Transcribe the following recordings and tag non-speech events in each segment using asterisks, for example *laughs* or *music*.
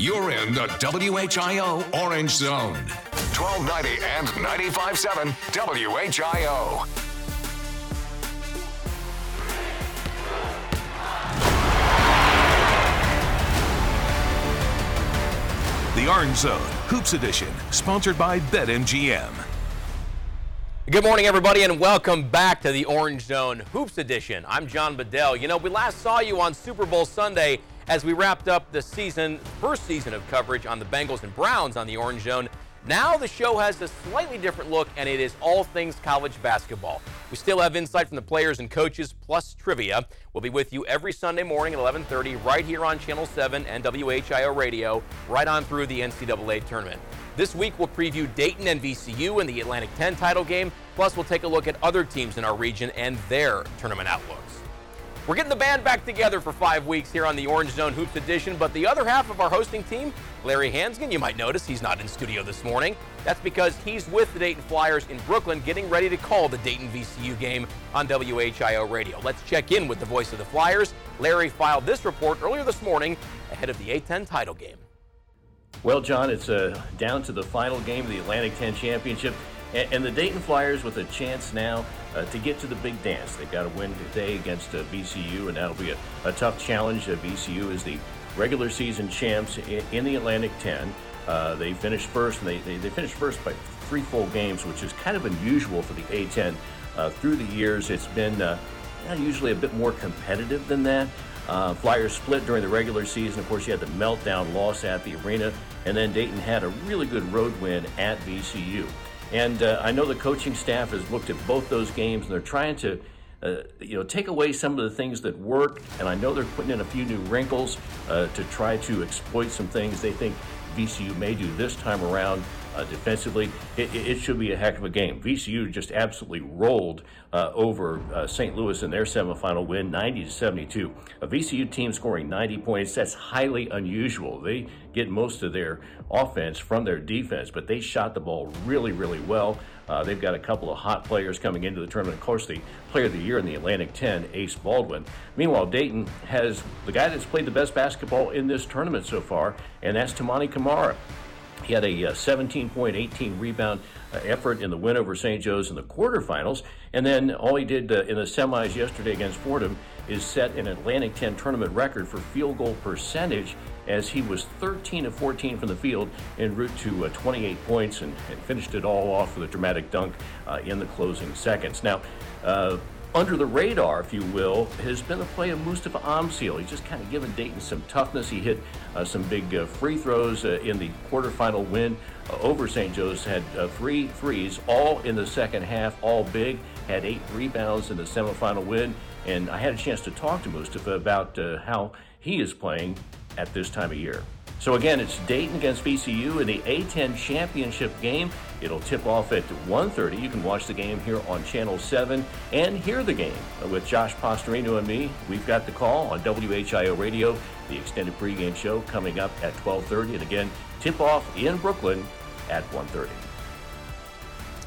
You're in the WHIO Orange Zone. 1290 and 95.7 WHIO. The Orange Zone, Hoops Edition, sponsored by BetMGM. Good morning, everybody, and welcome back to the Orange Zone Hoops Edition. I'm John Bedell. You know, we last saw you on Super Bowl Sunday as we wrapped up the season, first season of coverage on the Bengals and Browns on the Orange Zone. Now the show has a slightly different look, and it is all things college basketball. We still have insight from the players and coaches, plus trivia. We'll be with you every Sunday morning at 11:30, right here on Channel 7 and WHIO Radio, right on through the NCAA tournament. This week we'll preview Dayton and VCU in the Atlantic 10 title game. Plus, we'll take a look at other teams in our region and their tournament outlooks. We're getting the band back together for five weeks here on the Orange Zone Hoops Edition, but the other half of our hosting team, Larry Hansgen, you might notice he's not in studio this morning. That's because he's with the Dayton Flyers in Brooklyn getting ready to call the Dayton VCU game on WHIO radio. Let's check in with the voice of the Flyers. Larry filed this report earlier this morning ahead of the A10 title game. Well, John, it's uh, down to the final game of the Atlantic 10 Championship. And, and the Dayton Flyers with a chance now uh, to get to the big dance. They've got to win today against uh, VCU, and that'll be a, a tough challenge. Uh, VCU is the regular season champs in, in the Atlantic 10. Uh, they finished first, and they, they, they, finished first by three full games, which is kind of unusual for the A10. Uh, through the years, it's been uh, usually a bit more competitive than that. Uh, Flyers split during the regular season. Of course, you had the meltdown loss at the arena, and then Dayton had a really good road win at VCU. And uh, I know the coaching staff has looked at both those games and they're trying to, uh, you know, take away some of the things that work. And I know they're putting in a few new wrinkles uh, to try to exploit some things they think VCU may do this time around uh, defensively. It, it, should be a heck of a game. VCU just absolutely rolled uh, over uh, St. Louis in their semifinal win, 90 to 72. A VCU team scoring 90 points, that's highly unusual. They get most of their offense from their defense, but they shot the ball really, really well. Uh, they've got a couple of hot players coming into the tournament. Of course, the player of the year in the Atlantic 10, Ace Baldwin. Meanwhile, Dayton has the guy that's played the best basketball in this tournament so far, and that's Toumani Camara. He had a 17 point, 18 rebound uh, effort in the win over St. Joe's in the quarterfinals. And then all he did uh, in the semis yesterday against Fordham is set an Atlantic 10 tournament record for field goal percentage as he was 13 of 14 from the field en route to uh, 28 points and, and, finished it all off with a dramatic dunk uh, in the closing seconds. Now, uh, under the radar, if you will, has been the play of Mustafa Amzil. He's just kind of given Dayton some toughness. He hit uh, some big uh, free throws uh, in the quarterfinal win uh, over St. Joe's. Had uh, three threes, all in the second half, all big. Had eight rebounds in the semifinal win. And I had a chance to talk to Mustafa about uh, how he is playing at this time of year. So again, it's Dayton against VCU in the A10 championship game. It'll tip off at 1.30. You can watch the game here on Channel 7 and hear the game with Josh Postorino and me. We've got the call on WHIO Radio, the extended pregame show coming up at 12.30. And again, tip off in Brooklyn at 1.30.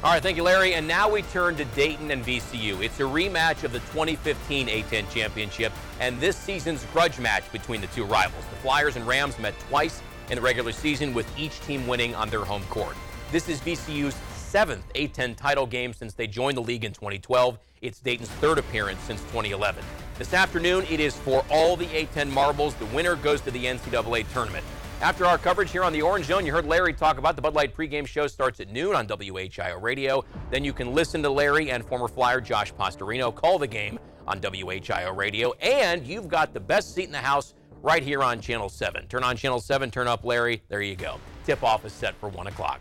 All right, thank you, Larry. And now we turn to Dayton and VCU. It's a rematch of the 2015 A10 championship and this season's grudge match between the two rivals. The Flyers and Rams met twice in the regular season, with each team winning on their home court. This is VCU's seventh A10 title game since they joined the league in 2012. It's Dayton's third appearance since 2011. This afternoon, it is for all the A10 marbles. The winner goes to the NCAA tournament. After our coverage here on the Orange Zone, you heard Larry talk about the Bud Light pregame show starts at noon on WHIO Radio. Then you can listen to Larry and former Flyer Josh Postorino call the game on WHIO Radio. And you've got the best seat in the house right here on Channel 7. Turn on Channel 7, turn up Larry. There you go. Tip off is set for 1 o'clock.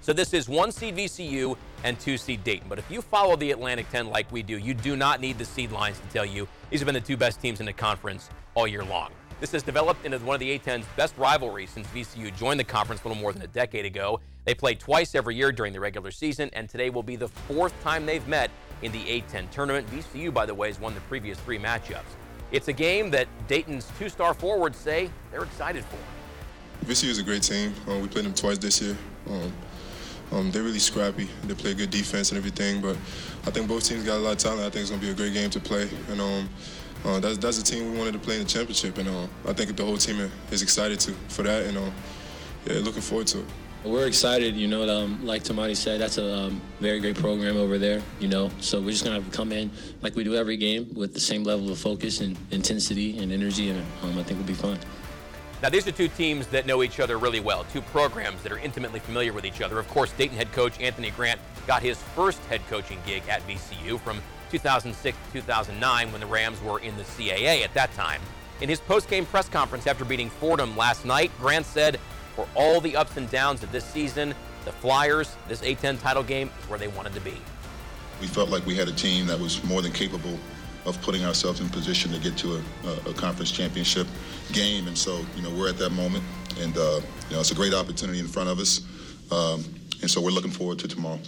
So this is one seed VCU and two seed Dayton. But if you follow the Atlantic 10 like we do, you do not need the seed lines to tell you these have been the two best teams in the conference all year long. This has developed into one of the A10's best rivalries since VCU joined the conference a little more than a decade ago. They play twice every year during the regular season, and today will be the fourth time they've met in the A10 tournament. VCU, by the way, has won the previous three matchups. It's a game that Dayton's two star forwards say they're excited for. VCU is a great team. Uh, we played them twice this year. Um, um, they're really scrappy. They play good defense and everything, but I think both teams got a lot of talent. I think it's going to be a great game to play. And um, uh, that's that's the team we wanted to play in the championship, and uh, I think the whole team is excited to for that, and uh, yeah, looking forward to it. We're excited, you know. Um, like Toumani said, that's a um, very great program over there, you know. So we're just gonna have to come in like we do every game with the same level of focus and intensity and energy, and um, I think it'll be fun. Now, these are two teams that know each other really well, two programs that are intimately familiar with each other. Of course, Dayton head coach Anthony Grant got his first head coaching gig at VCU from 2006 to 2009 when the Rams were in the CAA at that time. In his post-game press conference after beating Fordham last night, Grant said, for all the ups and downs of this season, the Flyers, this A10 title game, is where they wanted to be. We felt like we had a team that was more than capable of putting ourselves in position to get to a, a, conference championship game. And so, you know, we're at that moment, and uh, you know, it's a great opportunity in front of us. Um, and so, we're looking forward to tomorrow.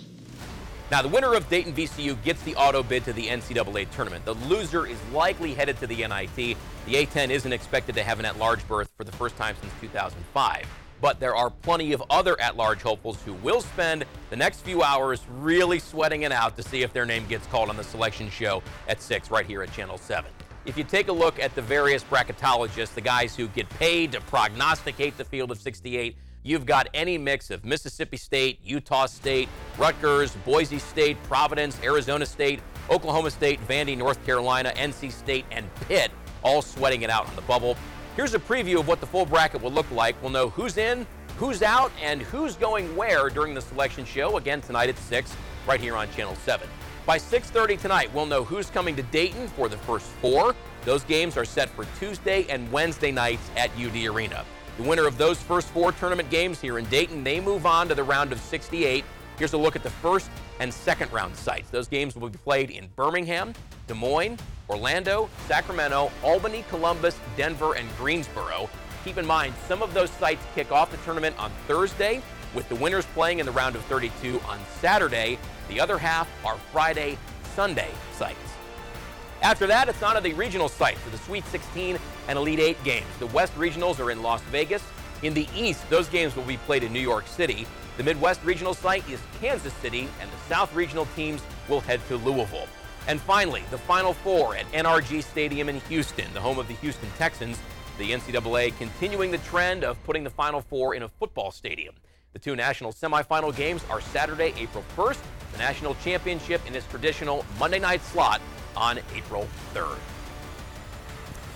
Now, the winner of Dayton VCU gets the auto bid to the NCAA tournament. The loser is likely headed to the NIT. The A10 isn't expected to have an at-large berth for the first time since 2005 but there are plenty of other at large hopefuls who will spend the next few hours really sweating it out to see if their name gets called on the selection show at 6 right here at Channel 7. If you take a look at the various bracketologists, the guys who get paid to prognosticate the field of 68, you've got any mix of Mississippi State, Utah State, Rutgers, Boise State, Providence, Arizona State, Oklahoma State, Vandy, North Carolina, NC State, and Pitt all sweating it out on the bubble. Here's a preview of what the full bracket will look like. We'll know who's in, who's out, and who's going where during the selection show, again tonight at 6, right here on Channel 7. By 6.30 tonight, we'll know who's coming to Dayton for the first four. Those games are set for Tuesday and Wednesday nights at UD Arena. The winner of those first four tournament games here in Dayton, they move on to the round of 68. Here's a look at the first and second round sites. Those games will be played in Birmingham, Des Moines, Orlando, Sacramento, Albany, Columbus, Denver, and Greensboro. Keep in mind, some of those sites kick off the tournament on Thursday, with the winners playing in the round of 32 on Saturday. The other half are Friday, Sunday sites. After that, it's on to the regional sites for the Sweet 16 and Elite 8 games. The West Regionals are in Las Vegas. In the East, those games will be played in New York City. The Midwest Regional site is Kansas City, and the South Regional teams will head to Louisville. And finally, the Final Four at NRG Stadium in Houston, the home of the Houston Texans. The NCAA continuing the trend of putting the Final Four in a football stadium. The two national semifinal games are Saturday, April 1st, the national championship in its traditional Monday night slot on April 3rd.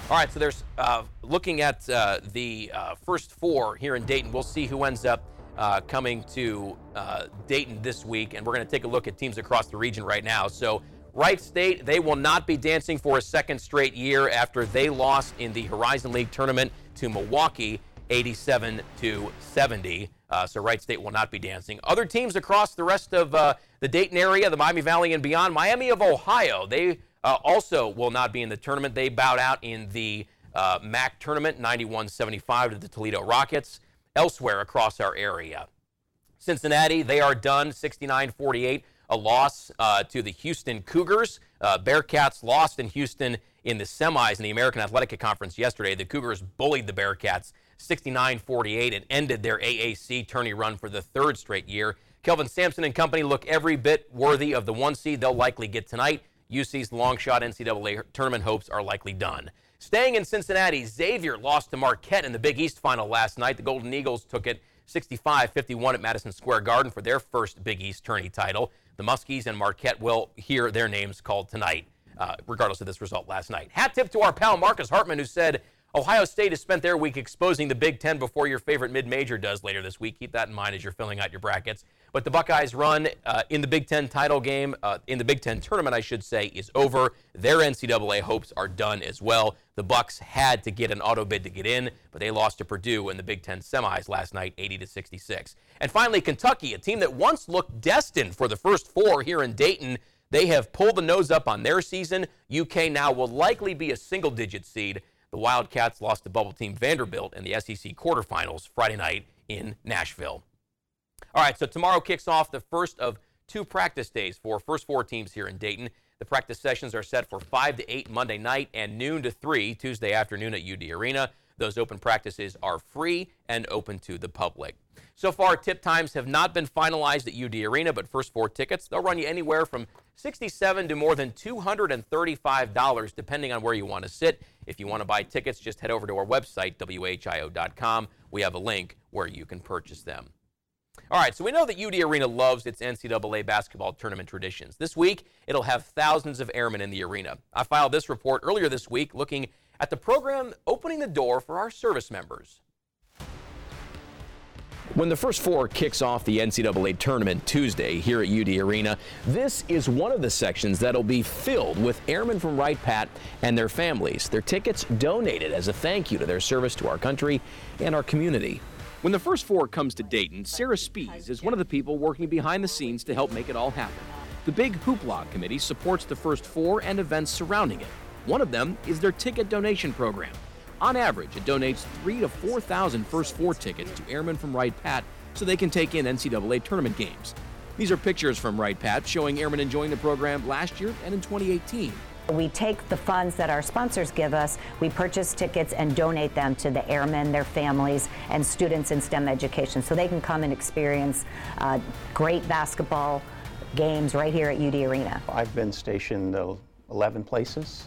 All right, so there's uh, looking at uh, the uh, first four here in Dayton. We'll see who ends up uh, coming to uh, Dayton this week, and we're going to take a look at teams across the region right now. So Wright State, they will not be dancing for a second straight year after they lost in the Horizon League tournament to Milwaukee 87 to 70. Uh, so Wright State will not be dancing. Other teams across the rest of the Dayton area, the Miami Valley and beyond, Miami of Ohio, they uh, also will not be in the tournament. They bowed out in the uh, MAC tournament 91 75 to the Toledo Rockets. Elsewhere across our area, Cincinnati, they are done 69 48 a loss uh, to the Houston Cougars. Uh, Bearcats lost in Houston in the semis in the American Athletic Conference yesterday. The Cougars bullied the Bearcats 69 48 and ended their AAC tourney run for the third straight year. Kelvin Sampson and company look every bit worthy of the one seed they'll likely get tonight. UC's long shot NCAA tournament hopes are likely done. Staying in Cincinnati, Xavier lost to Marquette in the Big East final last night. The Golden Eagles took it 65 51 at Madison Square Garden for their first Big East tourney title. The Muskies and Marquette will hear their names called tonight, uh, regardless of this result last night. Hat tip to our pal Marcus Hartman, who said Ohio State has spent their week exposing the Big Ten before your favorite mid major does later this week. Keep that in mind as you're filling out your brackets. But the Buckeyes' run uh, in the Big Ten title game, uh, in the Big Ten tournament, I should say, is over. Their NCAA hopes are done as well. The Bucks had to get an auto bid to get in, but they lost to Purdue in the Big Ten semis last night, 80 to 66. And finally, Kentucky, a team that once looked destined for the first four here in Dayton. They have pulled the nose up on their season. UK now will likely be a single digit seed. The Wildcats lost to bubble team Vanderbilt in the SEC quarterfinals Friday night in Nashville. All right, so tomorrow kicks off the first of two practice days for first four teams here in Dayton. The practice sessions are set for 5 to 8 Monday night and noon to 3 Tuesday afternoon at UD Arena. Those open practices are free and open to the public. So far, tip times have not been finalized at UD Arena, but first four tickets, they'll run you anywhere from 67 to more than $235, depending on where you want to sit. If you want to buy tickets, just head over to our website, WHIO.com. We have a link where you can purchase them. All right, so we know that UD Arena loves its NCAA basketball tournament traditions. This week, it'll have thousands of airmen in the arena. I filed this report earlier this week looking at the program opening the door for our service members. When the first four kicks off the NCAA tournament Tuesday here at UD Arena, this is one of the sections that'll be filled with airmen from Wright Pat and their families. Their tickets donated as a thank you to their service to our country and our community. When the first four comes to Dayton, Sarah Spees is one of the people working behind the scenes to help make it all happen. The Big Hoopla Committee supports the first four and events surrounding it. One of them is their ticket donation program. On average, it donates three to 4,000 first four tickets to airmen from Wright Pat so they can take in NCAA tournament games. These are pictures from Wright Pat showing airmen enjoying the program last year and in 2018. We take the funds that our sponsors give us, we purchase tickets and donate them to the airmen, their families, and students in STEM education so they can come and experience uh, great basketball games right here at UD Arena. I've been stationed uh, 11 places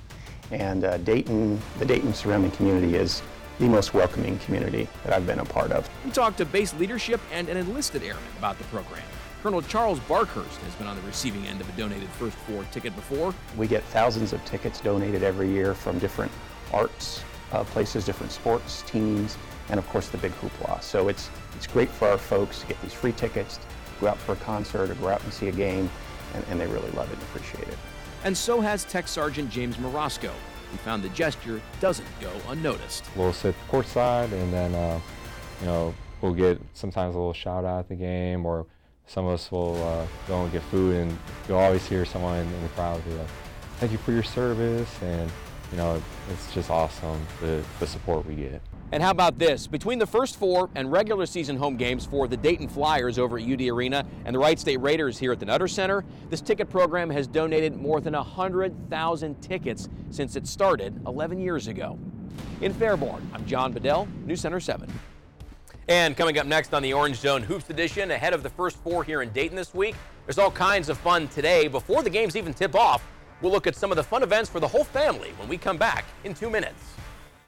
and uh, Dayton, the Dayton surrounding community is the most welcoming community that I've been a part of. We talked to base leadership and an enlisted airman about the program. Colonel Charles Barkhurst has been on the receiving end of a donated first four ticket before. We get thousands of tickets donated every year from different arts uh, places, different sports teams, and of course the big hoopla. So it's it's great for our folks to get these free tickets, to go out for a concert or go out and see a game, and, and they really love it and appreciate it and so has Tech Sergeant James Morosco. He found the gesture doesn't go unnoticed. We'll sit courtside, and then uh, you know we'll get sometimes a little shout out at the game, or some of us will uh, go and get food, and you'll always hear someone in the crowd be like, "Thank you for your service," and you know it's just awesome the, the support we get. And how about this? Between the first four and regular season home games for the Dayton Flyers over at UD Arena and the Wright State Raiders here at the Nutter Center, this ticket program has donated more than 100,000 tickets since it started 11 years ago. In Fairborn, I'm John Bedell, News Center 7. And coming up next on the Orange Zone Hoops Edition, ahead of the first four here in Dayton this week, there's all kinds of fun today. Before the games even tip off, we'll look at some of the fun events for the whole family when we come back in two minutes.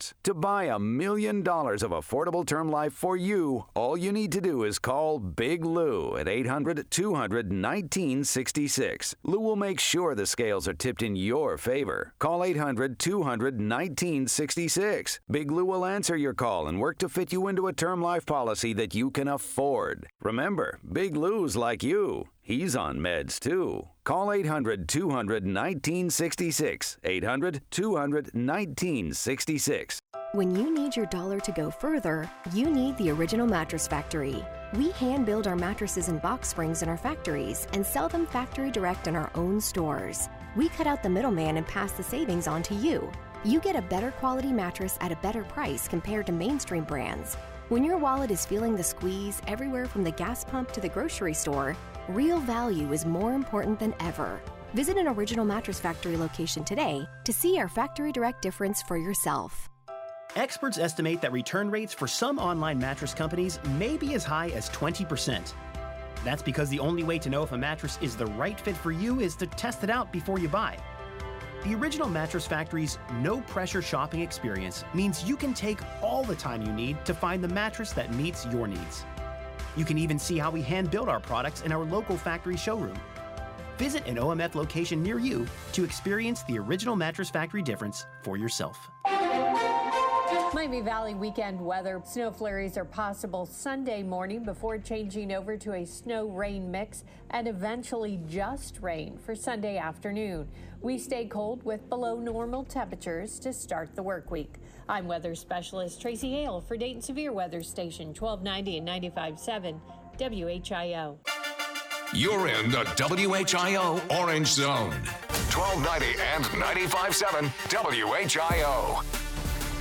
insurance. To buy a million dollars of affordable term life for you, all you need to do is call Big Lou at 800 200 1966. Lou will make sure the scales are tipped in your favor. Call 800 200 1966. Big Lou will answer your call and work to fit you into a term life policy that you can afford. Remember, Big Lou's like you. He's on meds too. Call 800 200 1966. 800 200 1966. When you need your dollar to go further, you need the Original Mattress Factory. We hand build our mattresses and box springs in our factories and sell them factory direct in our own stores. We cut out the middleman and pass the savings on to you. You get a better quality mattress at a better price compared to mainstream brands. When your wallet is feeling the squeeze everywhere from the gas pump to the grocery store, real value is more important than ever. Visit an Original Mattress Factory location today to see our factory direct difference for yourself. Experts estimate that return rates for some online mattress companies may be as high as 20%. That's because the only way to know if a mattress is the right fit for you is to test it out before you buy. The Original Mattress Factory's no pressure shopping experience means you can take all the time you need to find the mattress that meets your needs. You can even see how we hand build our products in our local factory showroom. Visit an OMF location near you to experience the Original Mattress Factory difference for yourself. Miami Valley weekend weather. Snow flurries are possible Sunday morning before changing over to a snow rain mix and eventually just rain for Sunday afternoon. We stay cold with below normal temperatures to start the work week. I'm weather specialist Tracy Hale for Dayton Severe Weather Station 1290 and 95.7 WHIO. You're in the WHIO Orange Zone. 1290 and 95.7 WHIO.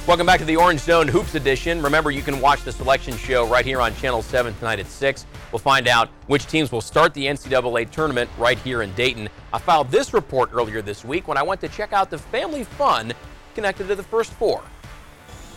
Welcome back to the Orange Zone Hoops Edition. Remember, you can watch the selection show right here on Channel 7 tonight at 6. We'll find out which teams will start the NCAA tournament right here in Dayton. I filed this report earlier this week when I went to check out the family fun connected to the first four.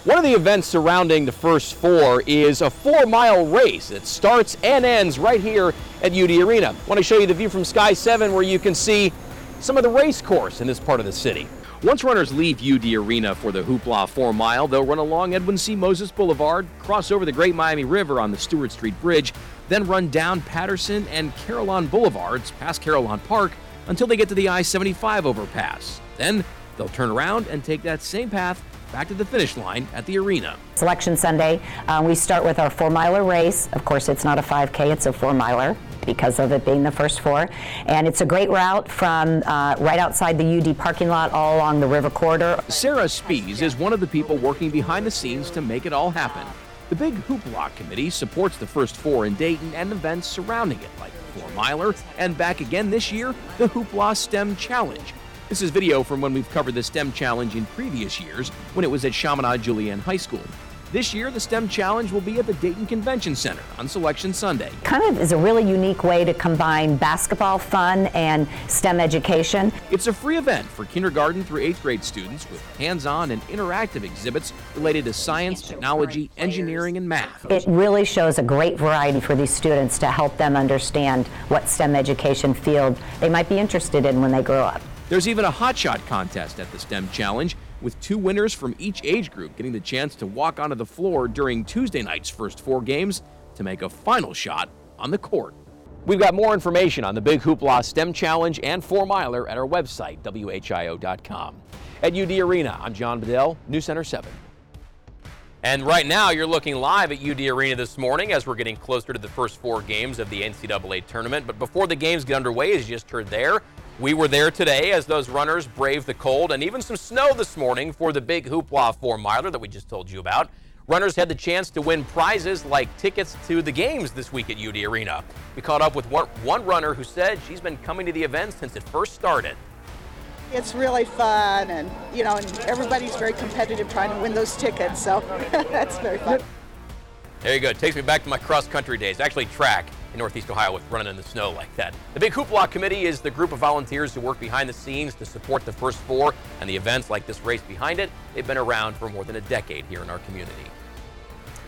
One of the events surrounding the first four is a four mile race that starts and ends right here at UD Arena. I want to show you the view from Sky 7 where you can see some of the race course in this part of the city. Once runners leave UD Arena for the Hoopla 4 Mile, they'll run along Edwin C. Moses Boulevard, cross over the Great Miami River on the Stewart Street Bridge, then run down Patterson and Carillon Boulevards past Carillon Park until they get to the I 75 overpass. Then they'll turn around and take that same path back to the finish line at the arena. Selection Sunday, uh, we start with our four miler race. Of course, it's not a 5K, it's a four miler because of it being the first four. And it's a great route from uh, right outside the UD parking lot all along the river corridor. Sarah Spees is one of the people working behind the scenes to make it all happen. The Big Hoopla Committee supports the first four in Dayton and events surrounding it, like the Four Miler, and back again this year, the Hoopla STEM Challenge. This is video from when we've covered the STEM Challenge in previous years when it was at Chaminade Julienne High School. This year, the STEM Challenge will be at the Dayton Convention Center on Selection Sunday. Kind of is a really unique way to combine basketball fun and STEM education. It's a free event for kindergarten through eighth grade students with hands on and interactive exhibits related to science, technology, engineering, and math. It really shows a great variety for these students to help them understand what STEM education field they might be interested in when they grow up. There's even a hotshot contest at the STEM Challenge with two winners from each age group getting the chance to walk onto the floor during Tuesday night's first four games to make a final shot on the court. We've got more information on the Big Hoopla STEM Challenge and Four Miler at our website, WHIO.com. At UD Arena, I'm John Bedell, News Center 7. And right now, you're looking live at UD Arena this morning as we're getting closer to the first four games of the NCAA tournament. But before the games get underway, as you just heard there, we were there today as those runners braved the cold and even some snow this morning for the big hoopla four miler that we just told you about. Runners had the chance to win prizes like tickets to the games this week at UD Arena. We caught up with one, one runner who said she's been coming to the event since it first started. It's really fun, and you know, and everybody's very competitive trying to win those tickets, so *laughs* that's very fun. There you go. It takes me back to my cross country days, actually track in Northeast Ohio with running in the snow like that. The Big Hoopla Committee is the group of volunteers who work behind the scenes to support the first four and the events like this race behind it. They've been around for more than a decade here in our community.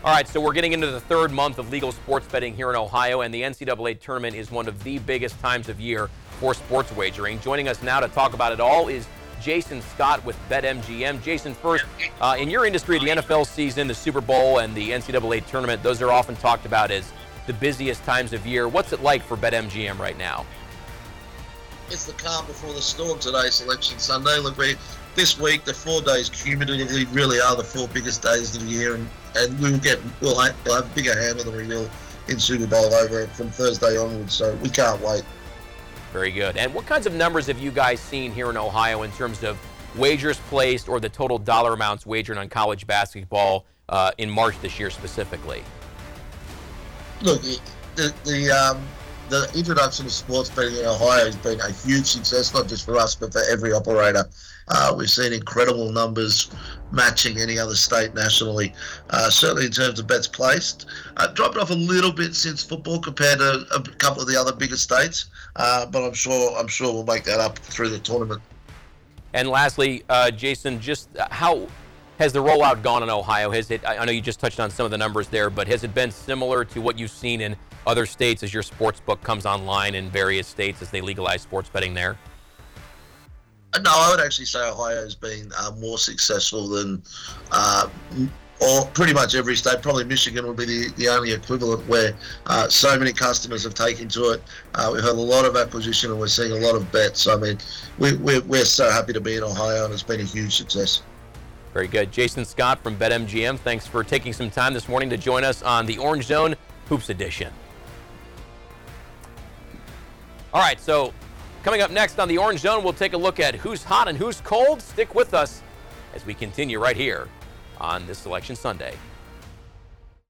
All right, so we're getting into the third month of legal sports betting here in Ohio, and the NCAA tournament is one of the biggest times of year for sports wagering. Joining us now to talk about it all is Jason Scott with BetMGM. Jason, first, uh, in your industry, the NFL season, the Super Bowl, and the NCAA tournament, those are often talked about as the busiest times of year. What's it like for BetMGM right now? It's the calm before the storm today, Selection Sunday. Look, we, this week, the four days cumulatively really are the four biggest days of the year, and, and we will get we'll have, we'll have a bigger hammer than we will in Super Bowl over from Thursday onwards. So we can't wait. Very good. And what kinds of numbers have you guys seen here in Ohio in terms of wagers placed or the total dollar amounts wagered on college basketball uh, in March this year specifically? Look, the the um, the introduction of sports betting in Ohio has been a huge success, not just for us, but for every operator. Uh, we've seen incredible numbers matching any other state nationally, uh, certainly in terms of bets placed. Uh, dropped off a little bit since football compared to a couple of the other bigger states, uh, but I'm sure I'm sure we'll make that up through the tournament. And lastly, uh, Jason, just how has the rollout gone in Ohio? Has it? I know you just touched on some of the numbers there, but has it been similar to what you've seen in other states as your sports book comes online in various states as they legalize sports betting there? Uh, no, I would actually say Ohio has been uh, more successful than uh, or pretty much every state. Probably Michigan would be the, the only equivalent where uh, so many customers have taken to it. Uh, we've had a lot of acquisition and we're seeing a lot of bets. I mean, we, we're, we're so happy to be in Ohio and it's been a huge success. Very good. Jason Scott from BetMGM, thanks for taking some time this morning to join us on the Orange Zone Hoops Edition. All right, so coming up next on the Orange Zone, we'll take a look at who's hot and who's cold. Stick with us as we continue right here on this Selection Sunday.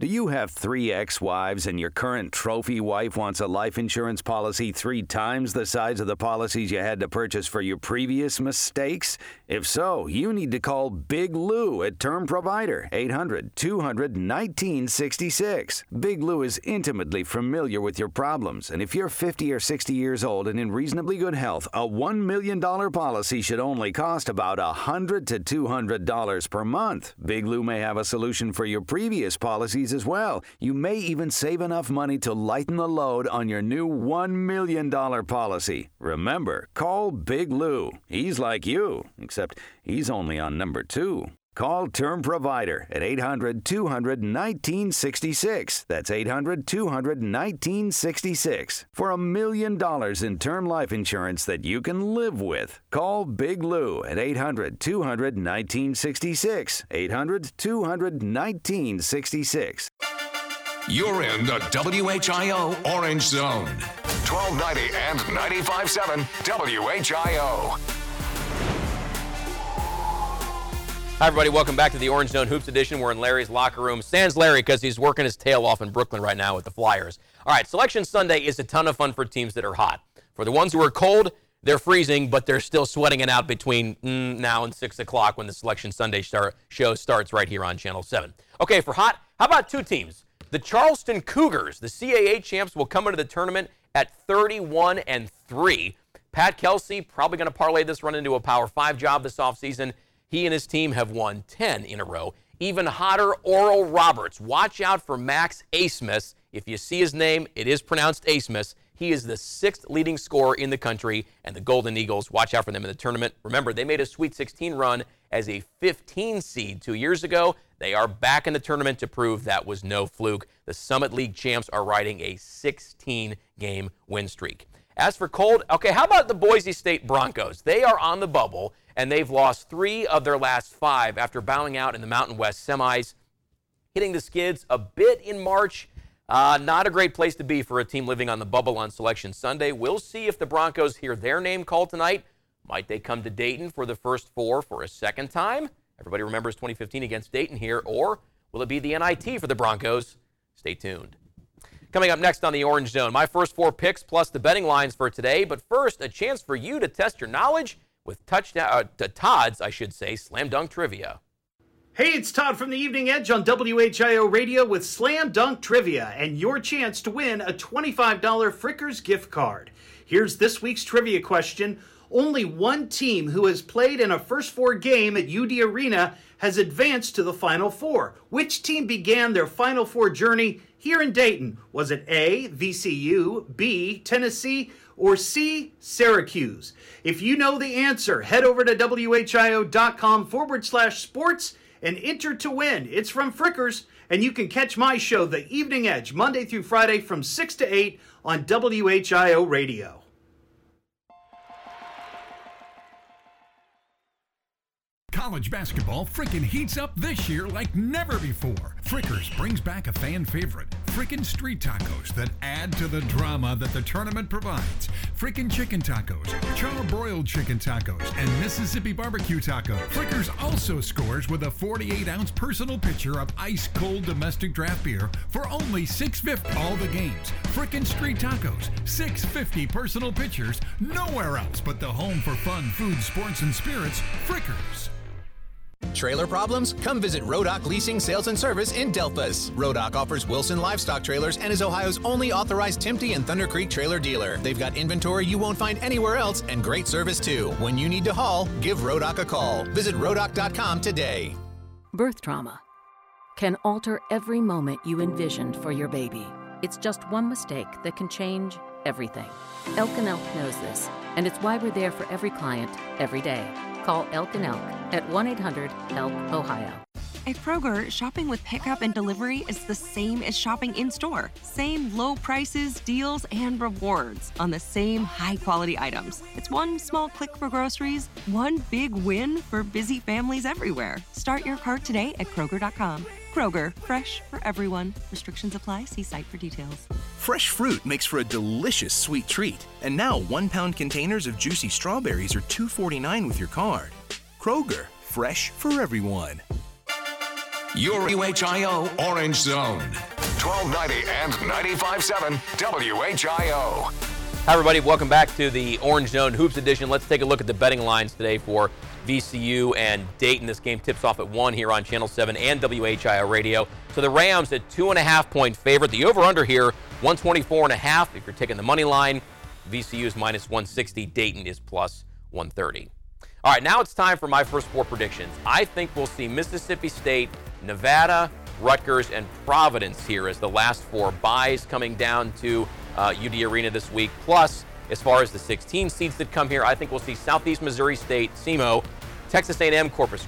Do you have three ex wives and your current trophy wife wants a life insurance policy three times the size of the policies you had to purchase for your previous mistakes? If so, you need to call Big Lou at Term Provider, 800 200 1966. Big Lou is intimately familiar with your problems, and if you're 50 or 60 years old and in reasonably good health, a $1 million policy should only cost about 100 to $200 per month. Big Lou may have a solution for your previous policies as well. You may even save enough money to lighten the load on your new $1 million policy. Remember, call Big Lou. He's like you, except he's only on number two. Call Term Provider at 800 200 1966. That's 800 200 1966. For a million dollars in term life insurance that you can live with. Call Big Lou at 800 200 1966. 800 200 1966. You're in the WHIO Orange Zone. 1290 and 95.7 WHIO. Hi, everybody. Welcome back to the Orange Zone Hoops Edition. We're in Larry's locker room. Sans Larry because he's working his tail off in Brooklyn right now with the Flyers. All right, Selection Sunday is a ton of fun for teams that are hot. For the ones who are cold, they're freezing, but they're still sweating it out between mm, now and 6 o'clock when the Selection Sunday start, show starts right here on Channel 7. Okay, for hot, how about two teams? The Charleston Cougars, the CAA champs, will come into the tournament at 31 and 3. Pat Kelsey probably going to parlay this run into a Power 5 job this offseason. He and his team have won 10 in a row. Even hotter, Oral Roberts. Watch out for Max Abmas. If you see his name, it is pronounced Abmas. He is the sixth leading scorer in the country, and the Golden Eagles, watch out for them in the tournament. Remember, they made a Sweet 16 run as a 15 seed two years ago. They are back in the tournament to prove that was no fluke. The Summit League champs are riding a 16 game win streak. As for cold, okay, how about the Boise State Broncos? They are on the bubble and they've lost three of their last five after bowing out in the Mountain West semis, hitting the skids a bit in March. Uh, not a great place to be for a team living on the bubble on Selection Sunday. We'll see if the Broncos hear their name called tonight. Might they come to Dayton for the first four for a second time? Everybody remembers 2015 against Dayton here, or will it be the NIT for the Broncos? Stay tuned. Coming up next on the Orange Zone, my first four picks plus the betting lines for today. But first, a chance for you to test your knowledge with touchdown uh, Todd's, I should say, slam dunk trivia. Hey, it's Todd from the Evening Edge on WHIO Radio with Slam Dunk Trivia and your chance to win a $25 Frickers gift card. Here's this week's trivia question. Only one team who has played in a first four game at UD Arena has advanced to the Final Four. Which team began their Final Four journey here in Dayton? Was it A, VCU, B, Tennessee, or C, Syracuse? If you know the answer, head over to WHIO.com forward slash sports and enter to win. It's from Frickers, and you can catch my show, The Evening Edge, Monday through Friday from 6 to 8 on WHIO Radio. College basketball frickin' heats up this year like never before. Frickers brings back a fan favorite, frickin' street tacos that add to the drama that the tournament provides. Frickin' chicken tacos, char-broiled chicken tacos, and Mississippi barbecue taco. Frickers also scores with a 48-ounce personal pitcher of ice-cold domestic draft beer for only $6.50 all the games. Frickin' street tacos, $6.50 personal pitchers, nowhere else but the home for fun, food, sports, and spirits, Frickers. Trailer problems? Come visit Rodock Leasing Sales and Service in Delphos. Rodock offers Wilson livestock trailers and is Ohio's only authorized Timpte and Thunder Creek trailer dealer. They've got inventory you won't find anywhere else and great service too. When you need to haul, give Rodock a call. Visit Rodock.com today. Birth trauma can alter every moment you envisioned for your baby. It's just one mistake that can change everything. Elk and Elk knows this, and it's why we're there for every client every day. Call Elk and Elk at 1 800 ELK Ohio. At Kroger, shopping with pickup and delivery is the same as shopping in store. Same low prices, deals, and rewards on the same high quality items. It's one small click for groceries, one big win for busy families everywhere. Start your cart today at Kroger.com. Kroger, fresh for everyone. Restrictions apply. See site for details. Fresh fruit makes for a delicious sweet treat. And now one pound containers of juicy strawberries are $2.49 with your card. Kroger, fresh for everyone. Your UHIO Orange Zone. 1290 and 95.7 WHIO. Hi, everybody. Welcome back to the Orange Zone Hoops Edition. Let's take a look at the betting lines today for VCU and Dayton. This game tips off at 1 here on Channel 7 and WHIO Radio. So the Rams at 2.5 point favorite. The over under here, 124 and a half. if you're taking the money line. VCU is minus 160. Dayton is plus 130. All right, now it's time for my first four predictions. I think we'll see Mississippi State, Nevada, Rutgers, and Providence here as the last four byes coming down to uh, UD Arena this week. Plus, as far as the 16 seeds that come here, I think we'll see Southeast Missouri State, SEMO, Texas A&M, Corpus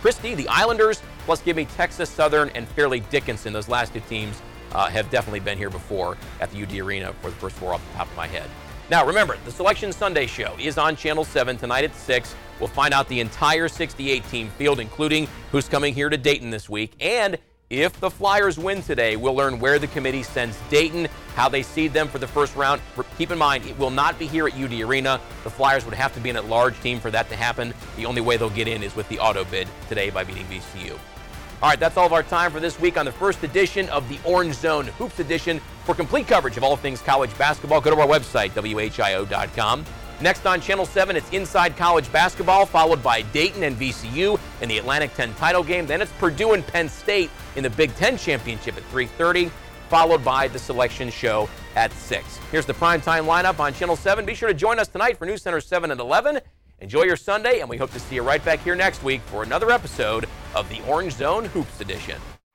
Christi, the Islanders, plus give me Texas Southern and Fairleigh Dickinson. Those last two teams uh, have definitely been here before at the UD Arena for the first four off the top of my head. Now, remember, the Selection Sunday show is on Channel 7 tonight at 6. We'll find out the entire 68 team field, including who's coming here to Dayton this week. And if the Flyers win today, we'll learn where the committee sends Dayton, how they seed them for the first round. Keep in mind, it will not be here at UD Arena. The Flyers would have to be an at-large team for that to happen. The only way they'll get in is with the auto bid today by beating VCU. All right, that's all of our time for this week on the first edition of the Orange Zone Hoops Edition. For complete coverage of all things college basketball, go to our website, WHIO.com. Next on Channel 7, it's Inside College Basketball, followed by Dayton and VCU in the Atlantic 10 title game. Then it's Purdue and Penn State in the Big Ten Championship at 3.30, followed by the selection show at 6. Here's the primetime lineup on Channel 7. Be sure to join us tonight for News Center 7 and 11. Enjoy your Sunday, and we hope to see you right back here next week for another episode of the Orange Zone Hoops Edition.